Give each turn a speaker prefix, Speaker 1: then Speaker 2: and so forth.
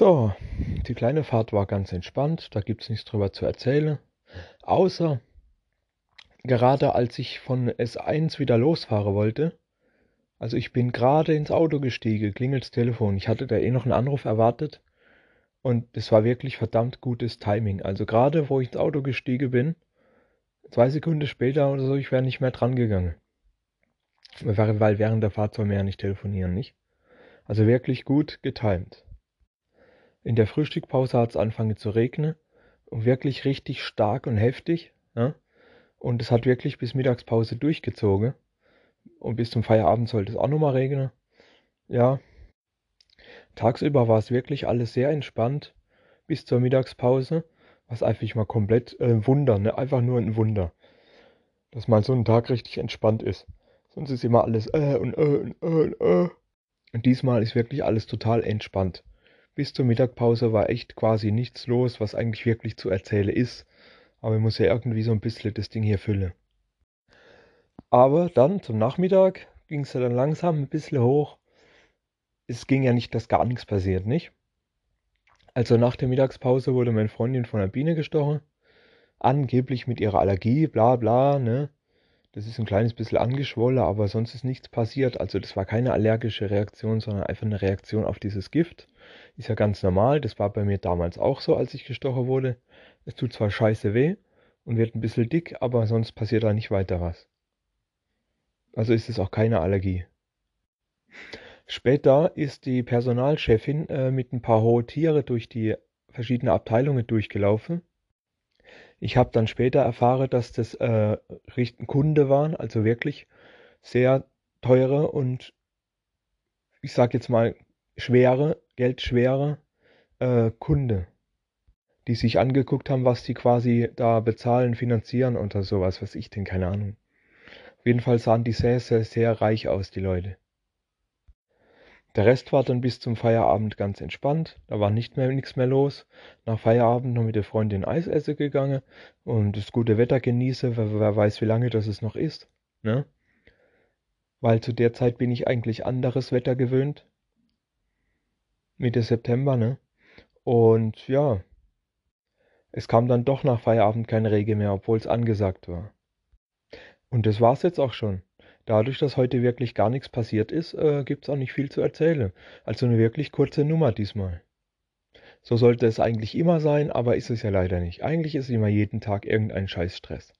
Speaker 1: So, die kleine Fahrt war ganz entspannt, da gibt's nichts drüber zu erzählen. Außer, gerade als ich von S1 wieder losfahren wollte, also ich bin gerade ins Auto gestiegen, klingelt's Telefon. Ich hatte da eh noch einen Anruf erwartet und es war wirklich verdammt gutes Timing. Also gerade wo ich ins Auto gestiegen bin, zwei Sekunden später oder so, ich wäre nicht mehr dran gegangen. Weil während der Fahrt soll man ja nicht telefonieren, nicht? Also wirklich gut getimt. In der Frühstückpause hat es angefangen zu regnen. Und wirklich richtig stark und heftig. Ja? Und es hat wirklich bis Mittagspause durchgezogen. Und bis zum Feierabend sollte es auch nochmal regnen. Ja. Tagsüber war es wirklich alles sehr entspannt. Bis zur Mittagspause. Was einfach mal komplett äh, ein Wunder, ne? Einfach nur ein Wunder. Dass mal so ein Tag richtig entspannt ist. Sonst ist immer alles äh und äh und äh und äh. Und diesmal ist wirklich alles total entspannt. Bis zur Mittagpause war echt quasi nichts los, was eigentlich wirklich zu erzählen ist. Aber ich muss ja irgendwie so ein bisschen das Ding hier füllen. Aber dann zum Nachmittag ging es ja dann langsam ein bisschen hoch. Es ging ja nicht, dass gar nichts passiert, nicht? Also nach der Mittagspause wurde meine Freundin von einer Biene gestochen. Angeblich mit ihrer Allergie, bla bla, ne? Das ist ein kleines bisschen angeschwollen, aber sonst ist nichts passiert. Also das war keine allergische Reaktion, sondern einfach eine Reaktion auf dieses Gift. Ist ja ganz normal. Das war bei mir damals auch so, als ich gestochen wurde. Es tut zwar scheiße weh und wird ein bisschen dick, aber sonst passiert da nicht weiter was. Also ist es auch keine Allergie. Später ist die Personalchefin äh, mit ein paar hohe Tiere durch die verschiedenen Abteilungen durchgelaufen ich habe dann später erfahren, dass das äh, Kunde waren, also wirklich sehr teure und ich sage jetzt mal schwere, geldschwere äh, Kunde, die sich angeguckt haben, was die quasi da bezahlen, finanzieren oder sowas, was ich denn, keine Ahnung. Auf jeden Fall sahen die sehr, sehr, sehr reich aus, die Leute. Der Rest war dann bis zum Feierabend ganz entspannt. Da war nicht mehr nichts mehr los. Nach Feierabend noch mit der Freundin Eis essen gegangen und das gute Wetter genieße, wer, wer weiß, wie lange das es noch ist. Ne? Weil zu der Zeit bin ich eigentlich anderes Wetter gewöhnt. Mitte September, ne? Und ja, es kam dann doch nach Feierabend kein Regen mehr, obwohl es angesagt war. Und das war's jetzt auch schon. Dadurch, dass heute wirklich gar nichts passiert ist, äh, gibt es auch nicht viel zu erzählen. Also eine wirklich kurze Nummer diesmal. So sollte es eigentlich immer sein, aber ist es ja leider nicht. Eigentlich ist immer jeden Tag irgendein Scheißstress.